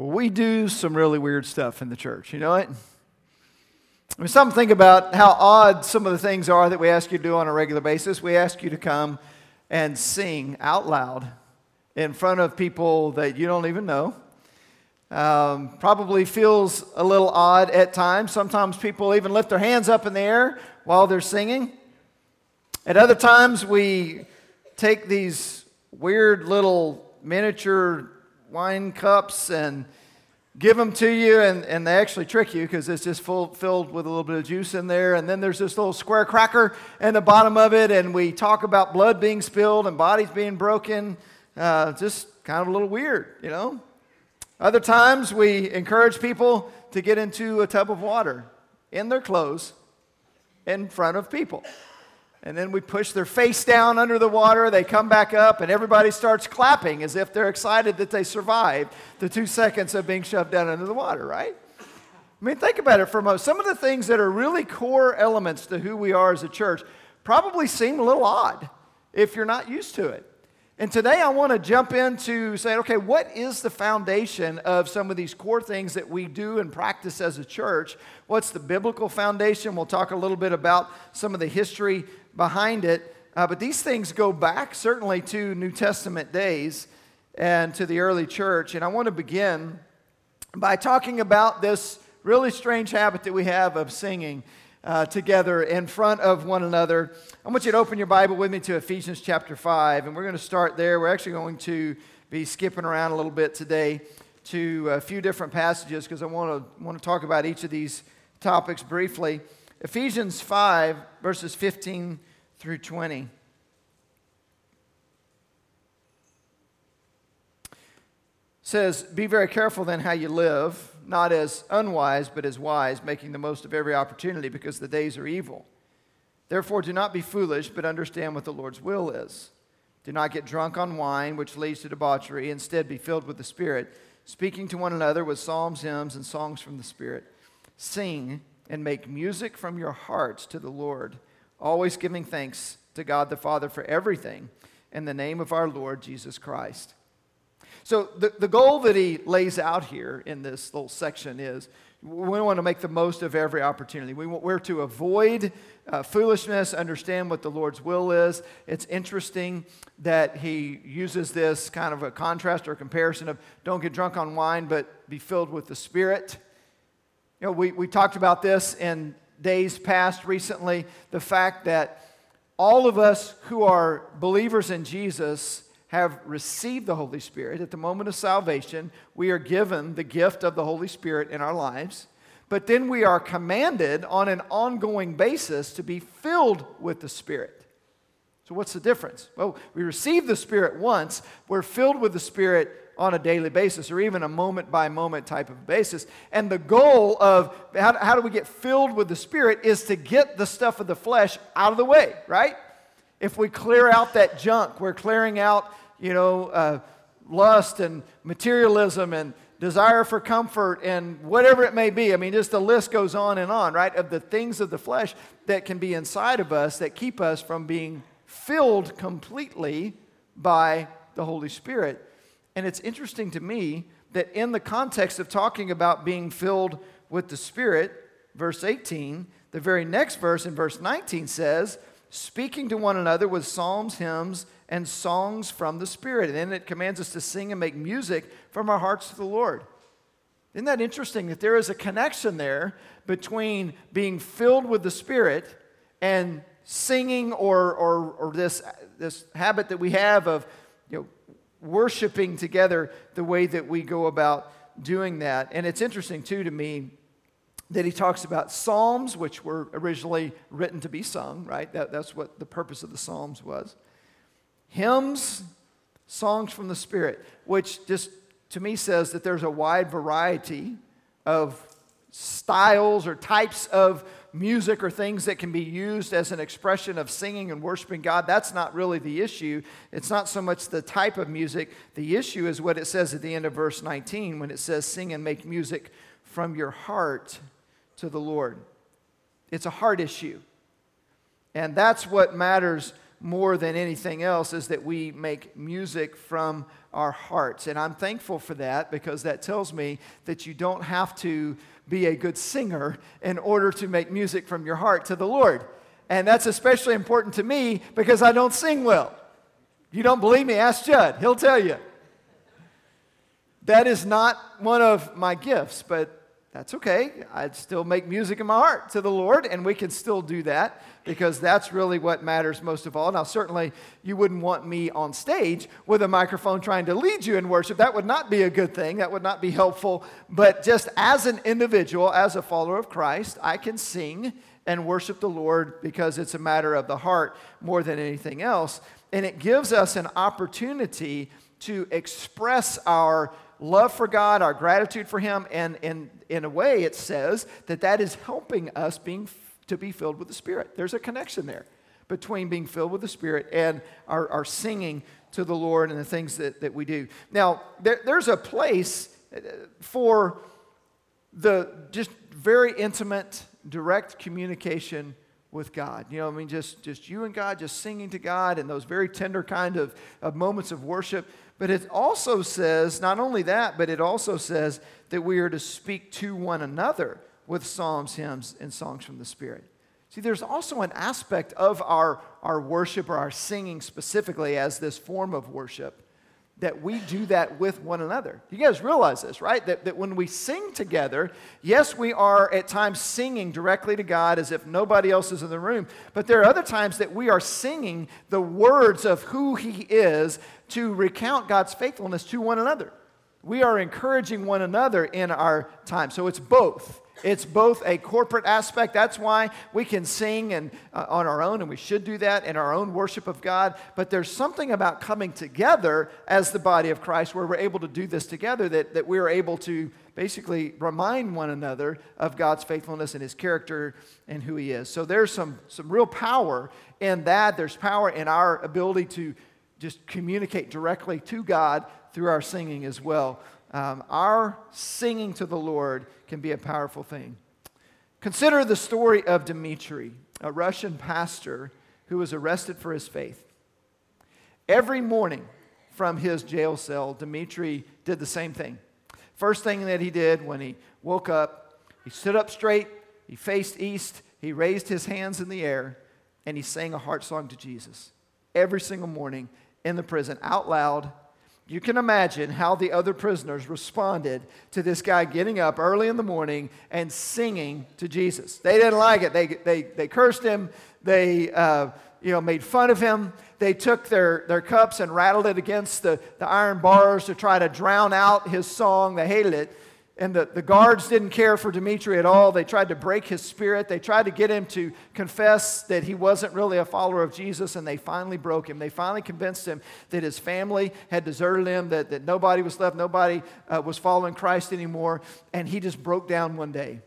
We do some really weird stuff in the church, you know it? I mean, some think about how odd some of the things are that we ask you to do on a regular basis. We ask you to come and sing out loud in front of people that you don't even know. Um, probably feels a little odd at times. Sometimes people even lift their hands up in the air while they're singing. At other times, we take these weird little miniature wine cups and give them to you, and, and they actually trick you because it's just full, filled with a little bit of juice in there. And then there's this little square cracker in the bottom of it, and we talk about blood being spilled and bodies being broken. Uh, just kind of a little weird, you know? Other times we encourage people to get into a tub of water in their clothes in front of people. And then we push their face down under the water. They come back up, and everybody starts clapping as if they're excited that they survived the two seconds of being shoved down under the water, right? I mean, think about it for a moment. Some of the things that are really core elements to who we are as a church probably seem a little odd if you're not used to it. And today I want to jump into saying, okay, what is the foundation of some of these core things that we do and practice as a church? What's the biblical foundation? We'll talk a little bit about some of the history behind it. Uh, but these things go back certainly to New Testament days and to the early church. And I want to begin by talking about this really strange habit that we have of singing uh, together in front of one another. I want you to open your Bible with me to Ephesians chapter 5, and we're going to start there. We're actually going to be skipping around a little bit today to a few different passages because I want to, want to talk about each of these topics briefly. Ephesians 5, verses 15 through 20. says, Be very careful then how you live, not as unwise, but as wise, making the most of every opportunity because the days are evil. Therefore, do not be foolish, but understand what the Lord's will is. Do not get drunk on wine, which leads to debauchery. Instead, be filled with the Spirit, speaking to one another with psalms, hymns, and songs from the Spirit. Sing and make music from your hearts to the Lord, always giving thanks to God the Father for everything in the name of our Lord Jesus Christ. So, the, the goal that he lays out here in this little section is we want to make the most of every opportunity. We want, we're to avoid uh, foolishness, understand what the Lord's will is. It's interesting that he uses this kind of a contrast or comparison of don't get drunk on wine, but be filled with the Spirit. You know, we, we talked about this in days past recently the fact that all of us who are believers in Jesus have received the Holy Spirit. At the moment of salvation, we are given the gift of the Holy Spirit in our lives. But then we are commanded on an ongoing basis to be filled with the Spirit. So, what's the difference? Well, we receive the Spirit once, we're filled with the Spirit on a daily basis or even a moment by moment type of basis. And the goal of how, how do we get filled with the Spirit is to get the stuff of the flesh out of the way, right? If we clear out that junk, we're clearing out, you know, uh, lust and materialism and desire for comfort and whatever it may be. I mean, just the list goes on and on, right? Of the things of the flesh that can be inside of us that keep us from being filled completely by the Holy Spirit. And it's interesting to me that in the context of talking about being filled with the Spirit, verse 18, the very next verse in verse 19 says, speaking to one another with psalms, hymns, and songs from the Spirit. And then it commands us to sing and make music from our hearts to the Lord. Isn't that interesting that there is a connection there between being filled with the Spirit and singing or, or, or this, this habit that we have of you know, worshiping together the way that we go about doing that. And it's interesting, too, to me that he talks about psalms, which were originally written to be sung, right? That, that's what the purpose of the psalms was. Hymns, songs from the Spirit, which just to me says that there's a wide variety of styles or types of music or things that can be used as an expression of singing and worshiping God. That's not really the issue. It's not so much the type of music. The issue is what it says at the end of verse 19 when it says, Sing and make music from your heart to the Lord. It's a heart issue. And that's what matters more than anything else is that we make music from our hearts. And I'm thankful for that because that tells me that you don't have to be a good singer in order to make music from your heart to the Lord. And that's especially important to me because I don't sing well. You don't believe me? Ask Judd, he'll tell you. That is not one of my gifts, but that's okay. I'd still make music in my heart to the Lord, and we can still do that because that's really what matters most of all. Now, certainly, you wouldn't want me on stage with a microphone trying to lead you in worship. That would not be a good thing. That would not be helpful. But just as an individual, as a follower of Christ, I can sing and worship the Lord because it's a matter of the heart more than anything else. And it gives us an opportunity to express our love for God, our gratitude for Him, and in, in a way, it says that that is helping us being, to be filled with the Spirit. There's a connection there between being filled with the Spirit and our, our singing to the Lord and the things that, that we do. Now, there, there's a place uh, for the just very intimate, direct communication with God. You know, I mean, just, just you and God, just singing to God and those very tender kind of, of moments of worship. But it also says, not only that, but it also says that we are to speak to one another with psalms, hymns, and songs from the Spirit. See, there's also an aspect of our, our worship or our singing specifically as this form of worship that we do that with one another. You guys realize this, right? That, that when we sing together, yes, we are at times singing directly to God as if nobody else is in the room, but there are other times that we are singing the words of who He is to recount God's faithfulness to one another. We are encouraging one another in our time. So it's both. It's both a corporate aspect. That's why we can sing and, uh, on our own, and we should do that in our own worship of God. But there's something about coming together as the body of Christ where we're able to do this together that, that we're able to basically remind one another of God's faithfulness and his character and who he is. So there's some, some real power in that. There's power in our ability to just communicate directly to God through our singing as well. Um, our singing to the Lord can be a powerful thing. Consider the story of Dmitri, a Russian pastor who was arrested for his faith. Every morning from his jail cell, Dmitri did the same thing. First thing that he did when he woke up, he stood up straight, he faced east, he raised his hands in the air, and he sang a heart song to Jesus. Every single morning in the prison, out loud, you can imagine how the other prisoners responded to this guy getting up early in the morning and singing to Jesus. They didn't like it. They, they, they cursed him. They uh, you know, made fun of him. They took their, their cups and rattled it against the, the iron bars to try to drown out his song. They hated it. And the, the guards didn't care for Dimitri at all. They tried to break his spirit. They tried to get him to confess that he wasn't really a follower of Jesus, and they finally broke him. They finally convinced him that his family had deserted him, that, that nobody was left, nobody uh, was following Christ anymore. And he just broke down one day.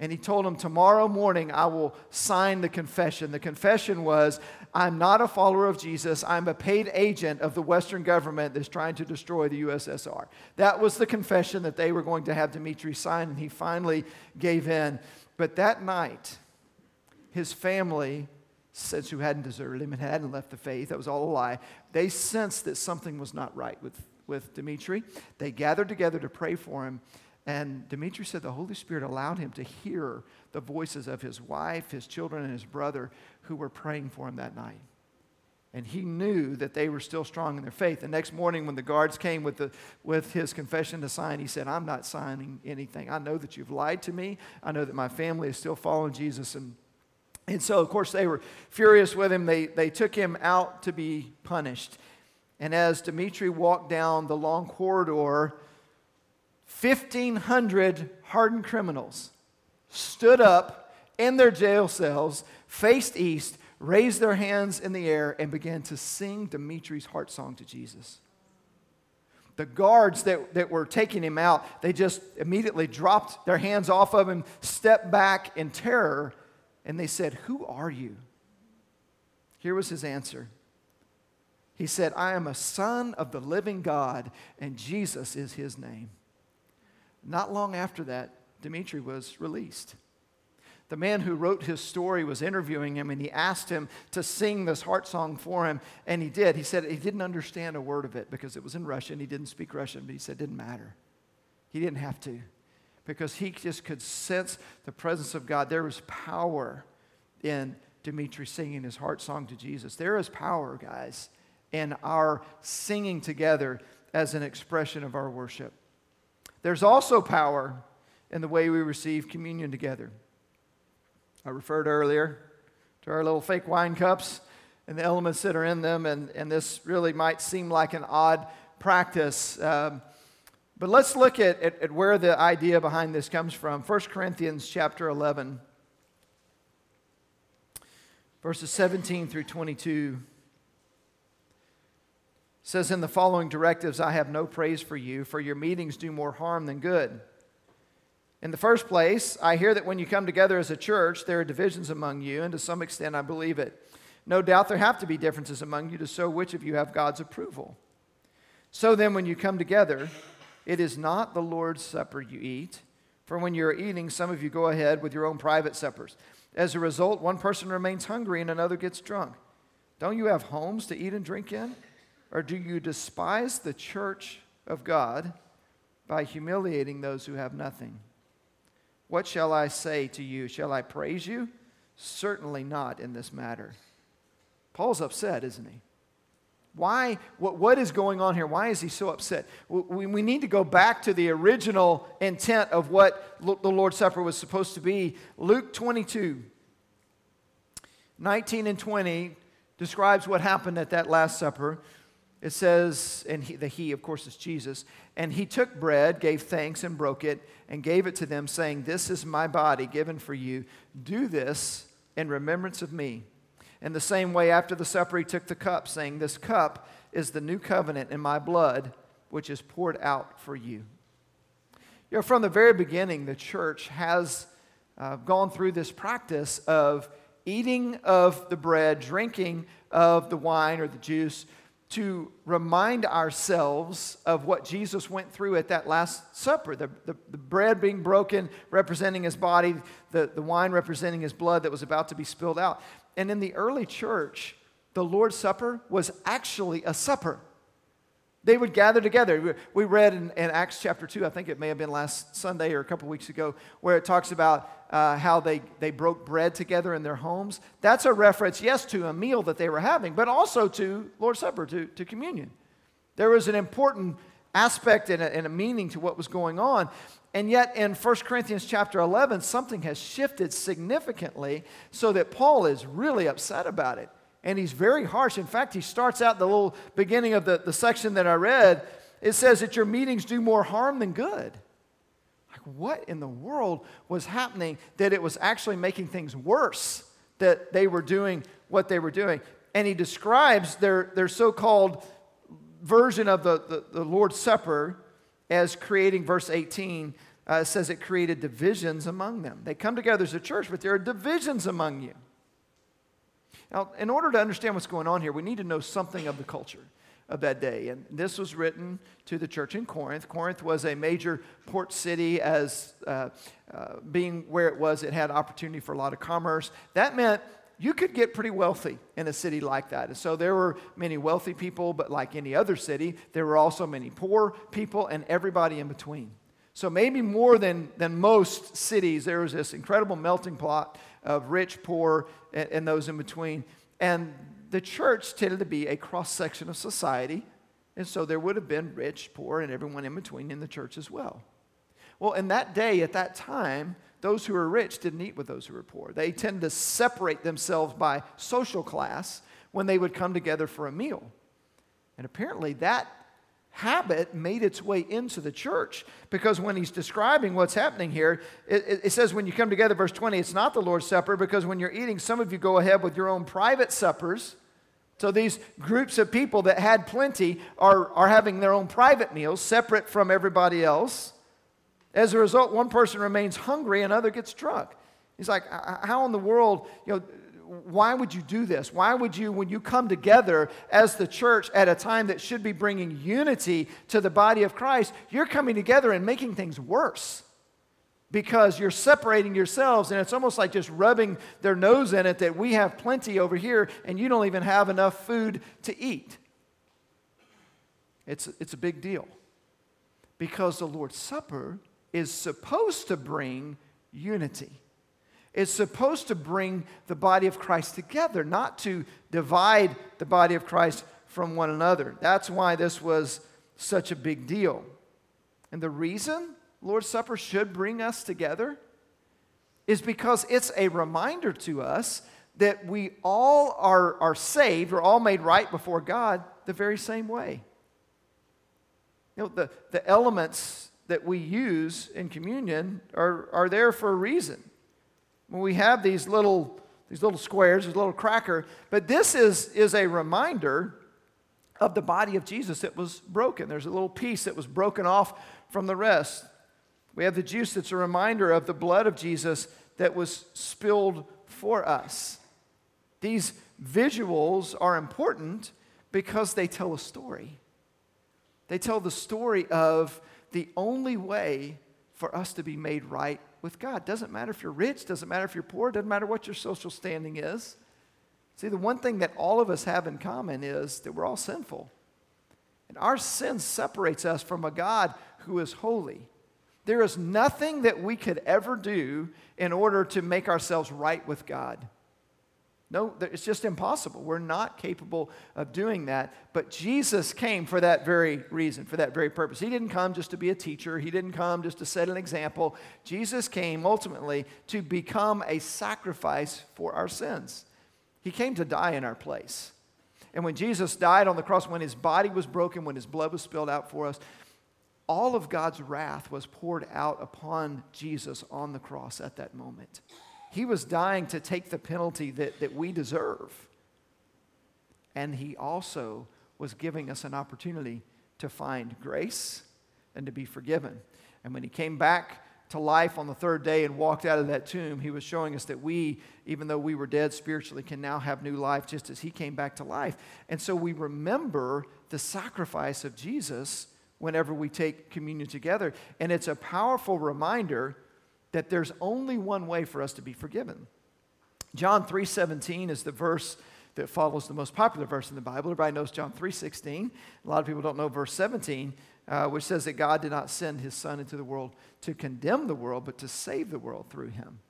And he told him, Tomorrow morning I will sign the confession. The confession was, I'm not a follower of Jesus. I'm a paid agent of the Western government that's trying to destroy the USSR. That was the confession that they were going to have Dmitri sign, and he finally gave in. But that night, his family, since who hadn't deserted him and hadn't left the faith, that was all a lie, they sensed that something was not right with, with Dmitri. They gathered together to pray for him. And Dimitri said the Holy Spirit allowed him to hear the voices of his wife, his children, and his brother who were praying for him that night. And he knew that they were still strong in their faith. The next morning, when the guards came with, the, with his confession to sign, he said, I'm not signing anything. I know that you've lied to me. I know that my family is still following Jesus. And, and so, of course, they were furious with him. They, they took him out to be punished. And as Dimitri walked down the long corridor, 1,500 hardened criminals stood up in their jail cells, faced east, raised their hands in the air, and began to sing Dimitri's heart song to Jesus. The guards that, that were taking him out, they just immediately dropped their hands off of him, stepped back in terror, and they said, Who are you? Here was his answer. He said, I am a son of the living God, and Jesus is his name. Not long after that, Dimitri was released. The man who wrote his story was interviewing him and he asked him to sing this heart song for him, and he did. He said he didn't understand a word of it because it was in Russian. He didn't speak Russian, but he said it didn't matter. He didn't have to because he just could sense the presence of God. There was power in Dimitri singing his heart song to Jesus. There is power, guys, in our singing together as an expression of our worship. There's also power in the way we receive communion together. I referred earlier to our little fake wine cups and the elements that are in them, and, and this really might seem like an odd practice. Um, but let's look at, at, at where the idea behind this comes from. 1 Corinthians chapter 11, verses 17 through 22 says in the following directives i have no praise for you for your meetings do more harm than good in the first place, I hear that when you come together as a church, there are divisions among you, and to some extent, I believe it. No doubt there have to be differences among you to show which of you have God's approval. So then, when you come together, it is not the Lord's supper you eat, for when you're eating, some of you go ahead with your own private suppers. As a result, one person remains hungry and another gets drunk. Don't you have homes to eat and drink in? Or do you despise the church of God by humiliating those who have nothing? What shall I say to you? Shall I praise you? Certainly not in this matter. Paul's upset, isn't he? Why? What, what is going on here? Why is he so upset? We, we need to go back to the original intent of what the Lord's Supper was supposed to be. Luke 22, 19 and 20 describes what happened at that Last Supper. It says, and he, the He, of course, is Jesus, and he took bread, gave thanks, and broke it, and gave it to them, saying, This is my body given for you. Do this in remembrance of me. In the same way, after the supper, he took the cup, saying, This cup is the new covenant in my blood, which is poured out for you. You know, from the very beginning, the church has uh, gone through this practice of eating of the bread, drinking of the wine or the juice to remind ourselves of what Jesus went through at that Last Supper the, the, the, bread being broken, representing his body, the, the wine representing his blood that was about to be spilled out. And in the early church, the Lord's Supper was actually a supper. They would gather together. We read in, in, Acts chapter 2, I think it may have been last Sunday or a couple weeks ago, where it talks about uh, how they, they broke bread together in their homes. That's a reference, yes, to a meal that they were having, but also to Lord's Supper, to, to communion. There was an important aspect and a, and a meaning to what was going on. And yet, in 1 Corinthians chapter 11, something has shifted significantly so that Paul is really upset about it and he's very harsh. In fact, he starts out the little beginning of the, the section that I read. It says that your meetings do more harm than good. Like, what in the world was happening that it was actually making things worse that they were doing what they were doing? And he describes their, their so called version of the, the, the, Lord's Supper as creating, verse 18 uh, says it created divisions among them. They come together as a church, but there are divisions among you. Now, in order to understand what's going on here, we need to know something of the culture of that day. And this was written to the church in Corinth. Corinth was a major port city, as uh, uh, being where it was, it had opportunity for a lot of commerce. That meant you could get pretty wealthy in a city like that. And so there were many wealthy people, but like any other city, there were also many poor people and everybody in between. So maybe more than, than most cities, there was this incredible melting pot of rich, poor, and, and those in between. And the church tended to be a cross section of society. And so there would have been rich, poor, and everyone in between in the church as well. Well, in that day, at that time, those who were rich didn't eat with those who were poor. They tended to separate themselves by social class when they would come together for a meal. And apparently, that habit made its way into the church because when he's describing what's happening here, it, it, says when you come together, verse 20, it's not the Lord's Supper because when you're eating, some of you go ahead with your own private suppers. So these groups of people that had plenty are, are having their own private meals separate from everybody else. As a result, one person remains hungry, another gets drunk. He's like, how in the world, you know, why would you do this? Why would you, when you come together as the church at a time that should be bringing unity to the body of Christ, you're coming together and making things worse? because you're separating yourselves, and it's almost like just rubbing their nose in it that we have plenty over here and you don't even have enough food to eat. It's, it's a big deal because the Lord's Supper is supposed to bring unity. It's supposed to bring the body of Christ together, not to divide the body of Christ from one another. That's why this was such a big deal. And the reason Lord's Supper should bring us together is because it's a reminder to us that we all are, are saved, or all made right before God the very same way. You know, the, the elements that we use in communion are, are there for a reason. When we have these little, these little squares, this little cracker, but this is, is a reminder of the body of Jesus that was broken. There's a little piece that was broken off from the rest. We have the juice that's a reminder of the blood of Jesus that was spilled for us. These visuals are important because they tell a story. They tell the story of the only way for us to be made right with God. Doesn't matter if you're rich, doesn't matter if you're poor, doesn't matter what your social standing is. See, the one thing that all of us have in common is that we're all sinful. And our sin separates us from a God who is holy. There is nothing that we could ever do in order to make ourselves right with God. No, it's just impossible. We're not capable of doing that. But Jesus came for that very reason, for that very purpose. He didn't come just to be a teacher, He didn't come just to set an example. Jesus came ultimately to become a sacrifice for our sins. He came to die in our place. And when Jesus died on the cross, when His body was broken, when His blood was spilled out for us, all of God's wrath was poured out upon Jesus on the cross at that moment. He was dying to take the penalty that, that we deserve. And he also was giving us an opportunity to find grace and to be forgiven. And when he came back to life on the third day and walked out of that tomb, he was showing us that we, even though we were dead spiritually, can now have new life just as he came back to life. And so we remember the sacrifice of Jesus whenever we take communion together. And it's a powerful reminder that there's only one way for us to be forgiven. John 3:17 is the verse that follows the most popular verse in the Bible. Everybody knows John 3:16. A lot of people don't know verse 17, uh, which says that God did not send his son into the world to condemn the world, but to save the world through him.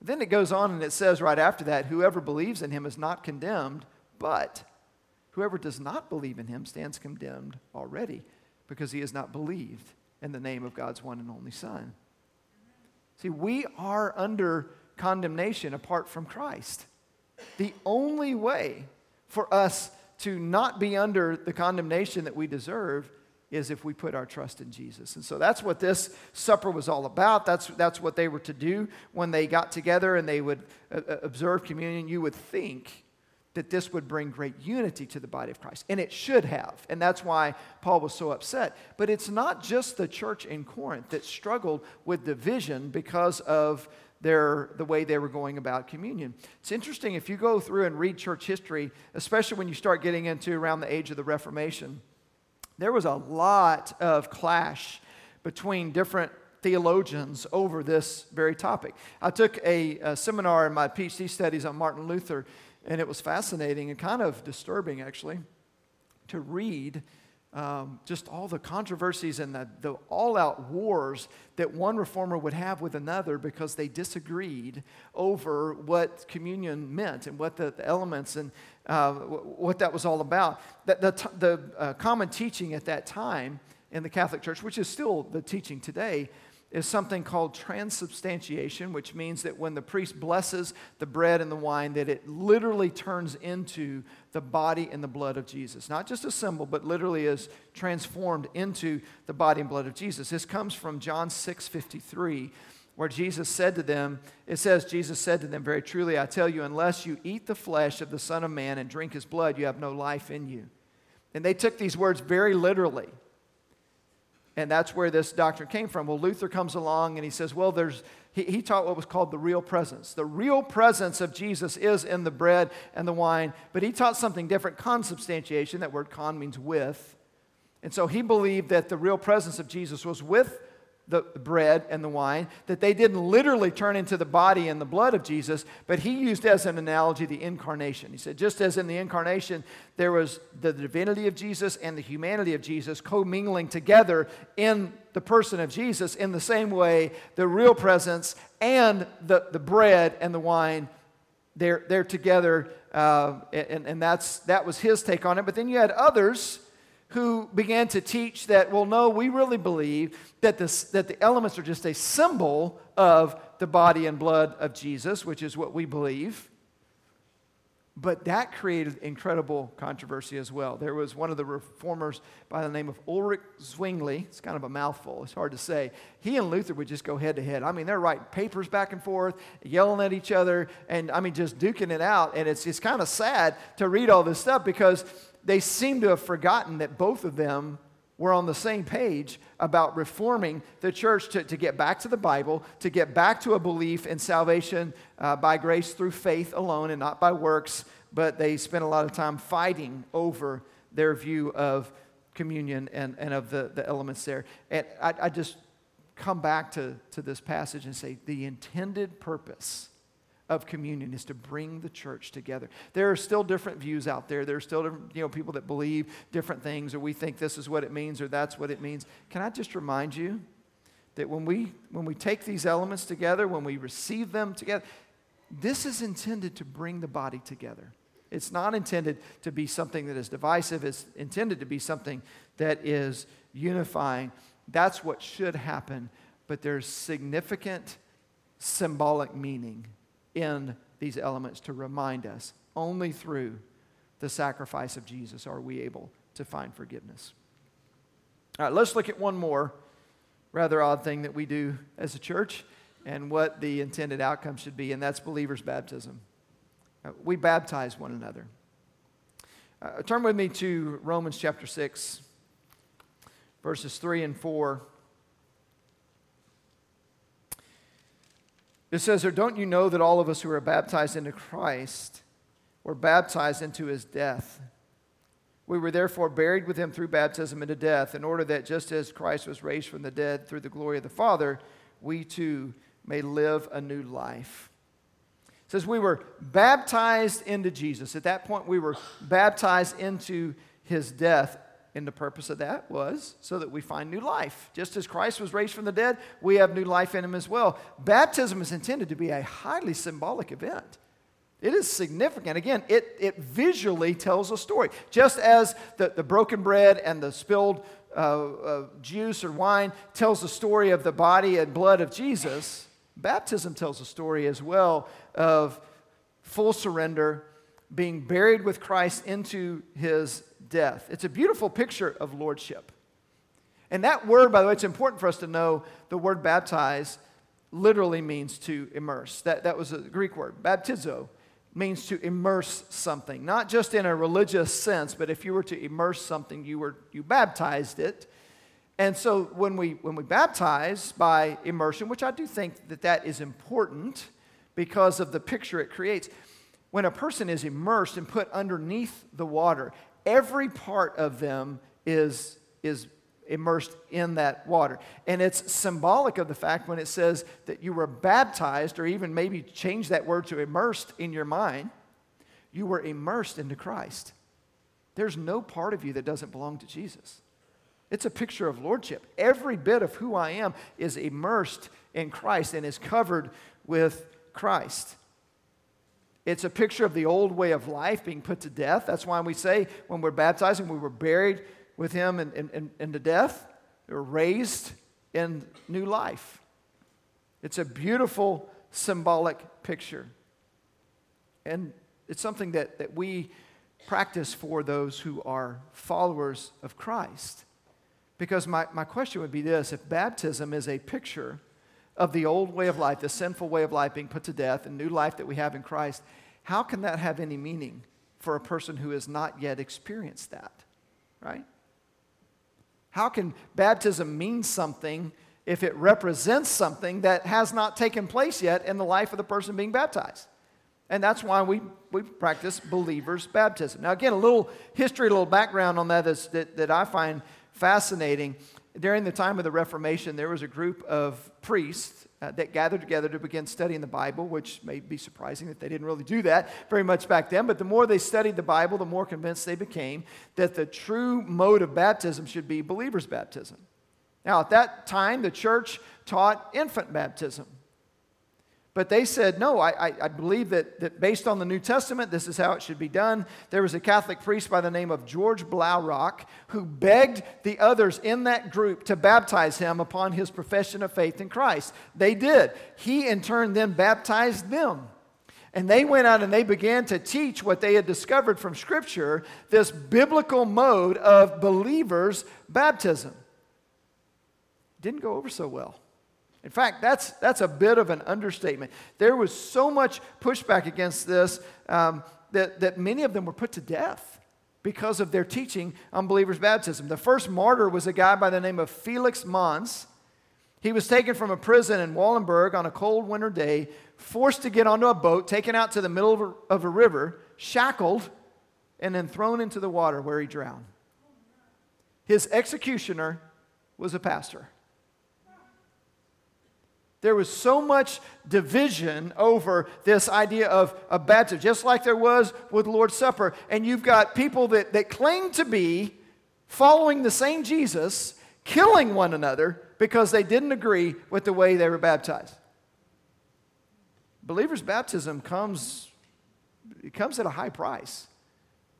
Then it goes on and it says right after that, whoever believes in him is not condemned, but whoever does not believe in him stands condemned already because he has not believed in the name of God's one and only son. See, we are under condemnation apart from Christ. The only way for us to not be under the condemnation that we deserve is if we put our trust in Jesus. And so that's what this supper was all about. That's, that's what they were to do when they got together and they would uh, uh observe communion. You would think that this would bring great unity to the body of Christ. And it should have. And that's why Paul was so upset. But it's not just the church in Corinth that struggled with division because of their, the way they were going about communion. It's interesting if you go through and read church history, especially when you start getting into around the age of the Reformation, there was a lot of clash between different theologians over this very topic. I took a, a seminar in my PhD studies on Martin Luther and it was fascinating and kind of disturbing, actually, to read um, just all the controversies and the, the all out wars that one reformer would have with another because they disagreed over what communion meant and what the, the elements and uh, what that was all about. The, the, the uh, common teaching at that time in the Catholic Church, which is still the teaching today, is something called transubstantiation, which means that when the priest blesses the bread and the wine, that it literally turns into the body and the blood of Jesus. Not just a symbol, but literally is transformed into the body and blood of Jesus. This comes from John 6 53, where Jesus said to them, it says, Jesus said to them, Very truly, I tell you, unless you eat the flesh of the Son of Man and drink his blood, you have no life in you. And they took these words very literally. And that's where this doctrine came from. Well, Luther comes along and he says, well, there's, he, he taught what was called the real presence. The real presence of Jesus is in the bread and the wine, but he taught something different consubstantiation. That word con means with. And so he believed that the real presence of Jesus was with the bread and the wine, that they didn't literally turn into the body and the blood of Jesus, but he used as an analogy the incarnation. He said, just as in the incarnation, there was the divinity of Jesus and the humanity of Jesus commingling together in the person of Jesus, in the same way, the real presence and the, the bread and the wine, they're, they're together. Uh, and and that's, that was his take on it. But then you had others who began to teach that, well, no, we really believe that, this, that the elements are just a symbol of the body and blood of Jesus, which is what we believe. But that created incredible controversy as well. There was one of the reformers by the name of Ulrich Zwingli. It's kind of a mouthful, it's hard to say. He and Luther would just go head to head. I mean, they're writing papers back and forth, yelling at each other, and I mean, just duking it out. And it's, it's kind of sad to read all this stuff because they seem to have forgotten that both of them were on the same page about reforming the church to, to get back to the Bible, to get back to a belief in salvation uh, by grace through faith alone and not by works. But they spent a lot of time fighting over their view of communion and, and of the, the elements there. And I, I just come back to, to this passage and say the intended purpose of communion is to bring the church together. There are still different views out there. There are still you know, people that believe different things, or we think this is what it means, or that's what it means. Can I just remind you that when we when we take these elements together, when we receive them together, this is intended to bring the body together. It's not intended to be something that is divisive. It's intended to be something that is unifying. That's what should happen, but there's significant symbolic meaning in these elements to remind us only through the sacrifice of Jesus are we able to find forgiveness. All right, let's look at one more rather odd thing that we do as a church and what the intended outcome should be, and that's believers' baptism. Uh, we baptize one another. Uh, turn with me to Romans chapter 6, verses 3 and 4. It says there, Don't you know that all of us who are baptized into Christ were baptized into his death? We were therefore buried with him through baptism into death, in order that just as Christ was raised from the dead through the glory of the Father, we too may live a new life. It says we were baptized into Jesus. At that point, we were baptized into his death. And the purpose of that was so that we find new life. Just as Christ was raised from the dead, we have new life in him as well. Baptism is intended to be a highly symbolic event. It is significant. Again, it, it visually tells a story. Just as the, the broken bread and the spilled uh, uh, juice or wine tells the story of the body and blood of Jesus, baptism tells a story as well of full surrender, being buried with Christ into his death. It's a beautiful picture of lordship. And that word, by the way, it's important for us to know the word baptize literally means to immerse. That, that was a Greek word. Baptizo means to immerse something, not just in a religious sense, but if you were to immerse something, you, were, you baptized it. And so when we, when we baptize by immersion, which I do think that that is important because of the picture it creates, when a person is immersed and put underneath the water, every part of them is, is immersed in that water. And it's symbolic of the fact when it says that you were baptized, or even maybe change that word to immersed in your mind, you were immersed into Christ. There's no part of you that doesn't belong to Jesus. It's a picture of lordship. Every bit of who I am is immersed in Christ and is covered with Christ. It's a picture of the old way of life being put to death. That's why we say when we're baptizing, we were buried with him in, in, into death, we were raised in new life. It's a beautiful symbolic picture. And it's something that, that we practice for those who are followers of Christ. Because my, my question would be this if baptism is a picture of the old way of life, the sinful way of life being put to death, and new life that we have in Christ, how can that have any meaning for a person who has not yet experienced that? Right? How can baptism mean something if it represents something that has not taken place yet in the life of the person being baptized? And that's why we, we practice believers' baptism. Now, again, a little history, a little background on that, that, that I find fascinating during the time of the Reformation, there was a group of priests uh, that gathered together to begin studying the Bible, which may be surprising that they didn't really do that very much back then. But the more they studied the Bible, the more convinced they became that the true mode of baptism should be believer's baptism. Now, at that time, the church taught infant baptism. But they said, no, I, I, believe that, that based on the New Testament, this is how it should be done. There was a Catholic priest by the name of George Blaurock who begged the others in that group to baptize him upon his profession of faith in Christ. They did. He, in turn, then baptized them. And they went out and they began to teach what they had discovered from Scripture this biblical mode of believers' baptism. Didn't go over so well. In fact, that's, that's a bit of an understatement. There was so much pushback against this um, that, that many of them were put to death because of their teaching on believers' baptism. The first martyr was a guy by the name of Felix Manz. He was taken from a prison in Wellenberg on a cold winter day, forced to get onto a boat, taken out to the middle of a, of a river, shackled, and then thrown into the water where he drowned. His executioner was a pastor. There was so much division over this idea of, a baptism, just like there was with Lord's Supper. And you've got people that, that claim to be following the same Jesus, killing one another because they didn't agree with the way they were baptized. Believers' baptism comes, it comes at a high price.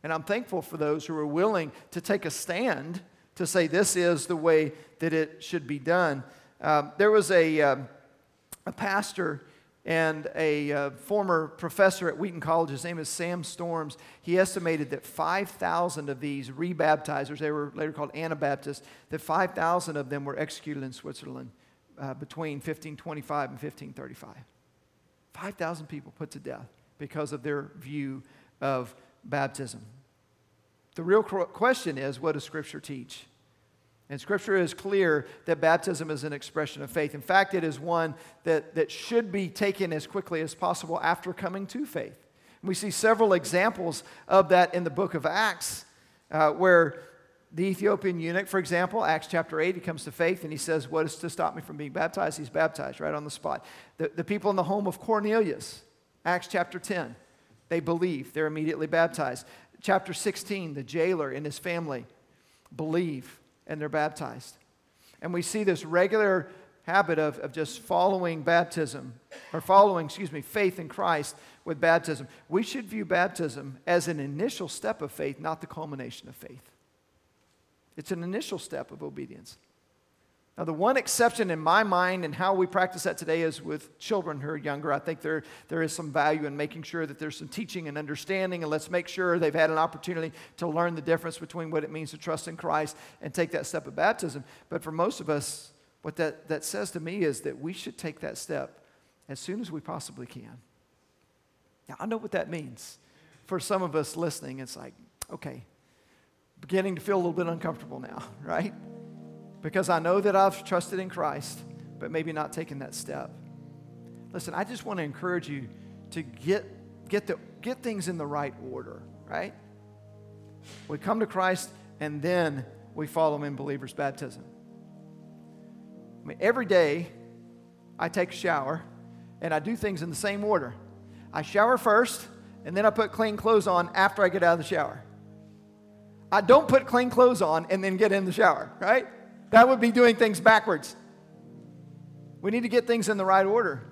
And I'm thankful for those who are willing to take a stand to say this is the way that it should be done. Um, there was a. Um, a pastor and a uh, former professor at Wheaton College, his name is Sam Storms, he estimated that 5,000 of these rebaptizers, they were later called Anabaptists, that 5,000 of them were executed in Switzerland uh, between 1525 and 1535. 5,000 people put to death because of their view of baptism. The real question is what does Scripture teach? And Scripture is clear that baptism is an expression of faith. In fact, it is one that, that should be taken as quickly as possible after coming to faith. And we see several examples of that in the book of Acts, uh, where the Ethiopian eunuch, for example, Acts chapter 8, he comes to faith and he says, What is to stop me from being baptized? He's baptized right on the spot. The, the people in the home of Cornelius, Acts chapter 10, they believe, they're immediately baptized. Chapter 16, the jailer and his family believe and they're baptized. And we see this regular habit of, of just following baptism, or following, excuse me, faith in Christ with baptism. We should view baptism as an initial step of faith, not the culmination of faith. It's an initial step of obedience. Now, the one exception in my mind and how we practice that today is with children who are younger. I think there, there is some value in making sure that there's some teaching and understanding, and let's make sure they've had an opportunity to learn the difference between what it means to trust in Christ and take that step of baptism. But for most of us, what that, that says to me is that we should take that step as soon as we possibly can. Now, I know what that means. For some of us listening, it's like, okay, beginning to feel a little bit uncomfortable now, right? Because I know that I've trusted in Christ, but maybe not taken that step. Listen, I just want to encourage you to get, get, the, get things in the right order, right? We come to Christ and then we follow him in believer's baptism. I mean, every day I take a shower and I do things in the same order. I shower first and then I put clean clothes on after I get out of the shower. I don't put clean clothes on and then get in the shower, right? That would be doing things backwards. We need to get things in the right order.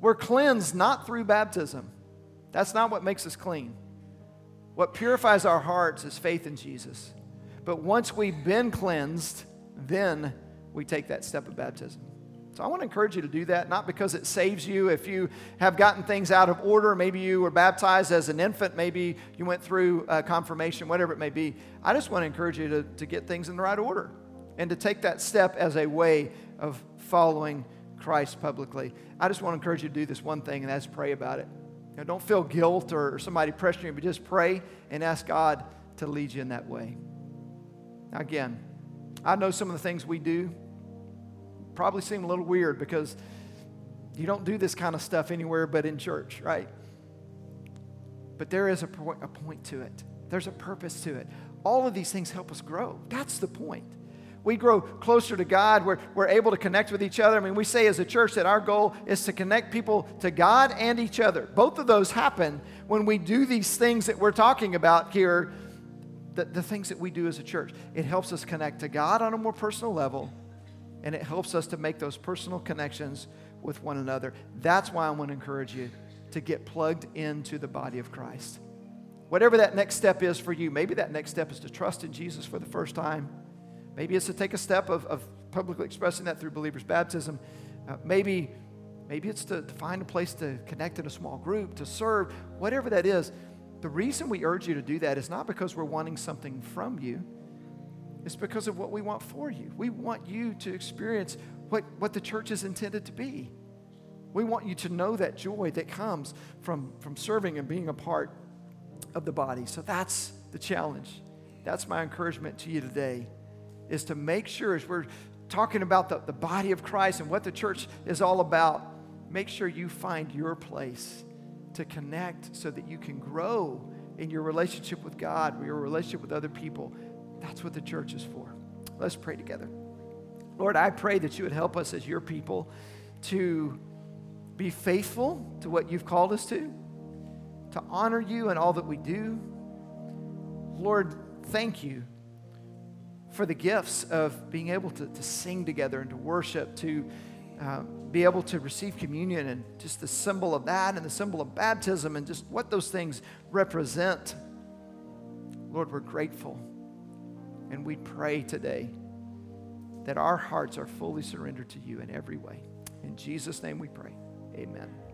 We're cleansed not through baptism. That's not what makes us clean. What purifies our hearts is faith in Jesus. But once we've been cleansed, then we take that step of baptism. So I want to encourage you to do that, not because it saves you if you have gotten things out of order. Maybe you were baptized as an infant, maybe you went through uh, confirmation, whatever it may be. I just want to encourage you to, to get things in the right order and to take that step as a way of following Christ publicly. I just want to encourage you to do this one thing, and that's pray about it. You know, don't feel guilt or somebody pressuring you, but just pray and ask God to lead you in that way. Again, I know some of the things we do probably seem a little weird because you don't do this kind of stuff anywhere but in church, right? But there is a a point to it. There's a purpose to it. All of these things help us grow. That's the point. We grow closer to God. We're, we're able to connect with each other. I mean, we say as a church that our goal is to connect people to God and each other. Both of those happen when we do these things that we're talking about here, the, the things that we do as a church. It helps us connect to God on a more personal level, and it helps us to make those personal connections with one another. That's why I want to encourage you to get plugged into the body of Christ. Whatever that next step is for you, maybe that next step is to trust in Jesus for the first time. Maybe it's to take a step of, of publicly expressing that through believers' baptism. Uh, maybe, maybe it's to, to find a place to connect in a small group, to serve, whatever that is. The reason we urge you to do that is not because we're wanting something from you, it's because of what we want for you. We want you to experience what, what the church is intended to be. We want you to know that joy that comes from, from serving and being a part of the body. So that's the challenge. That's my encouragement to you today is to make sure, as we're talking about the, the body of Christ and what the church is all about, make sure you find your place to connect so that you can grow in your relationship with God, your relationship with other people. That's what the church is for. Let's pray together. Lord, I pray that you would help us as your people to be faithful to what you've called us to, to honor you in all that we do. Lord, thank you for the gifts of being able to, to sing together and to worship, to uh, be able to receive communion and just the symbol of that and the symbol of baptism and just what those things represent. Lord, we're grateful. And we pray today that our hearts are fully surrendered to you in every way. In Jesus' name we pray. Amen.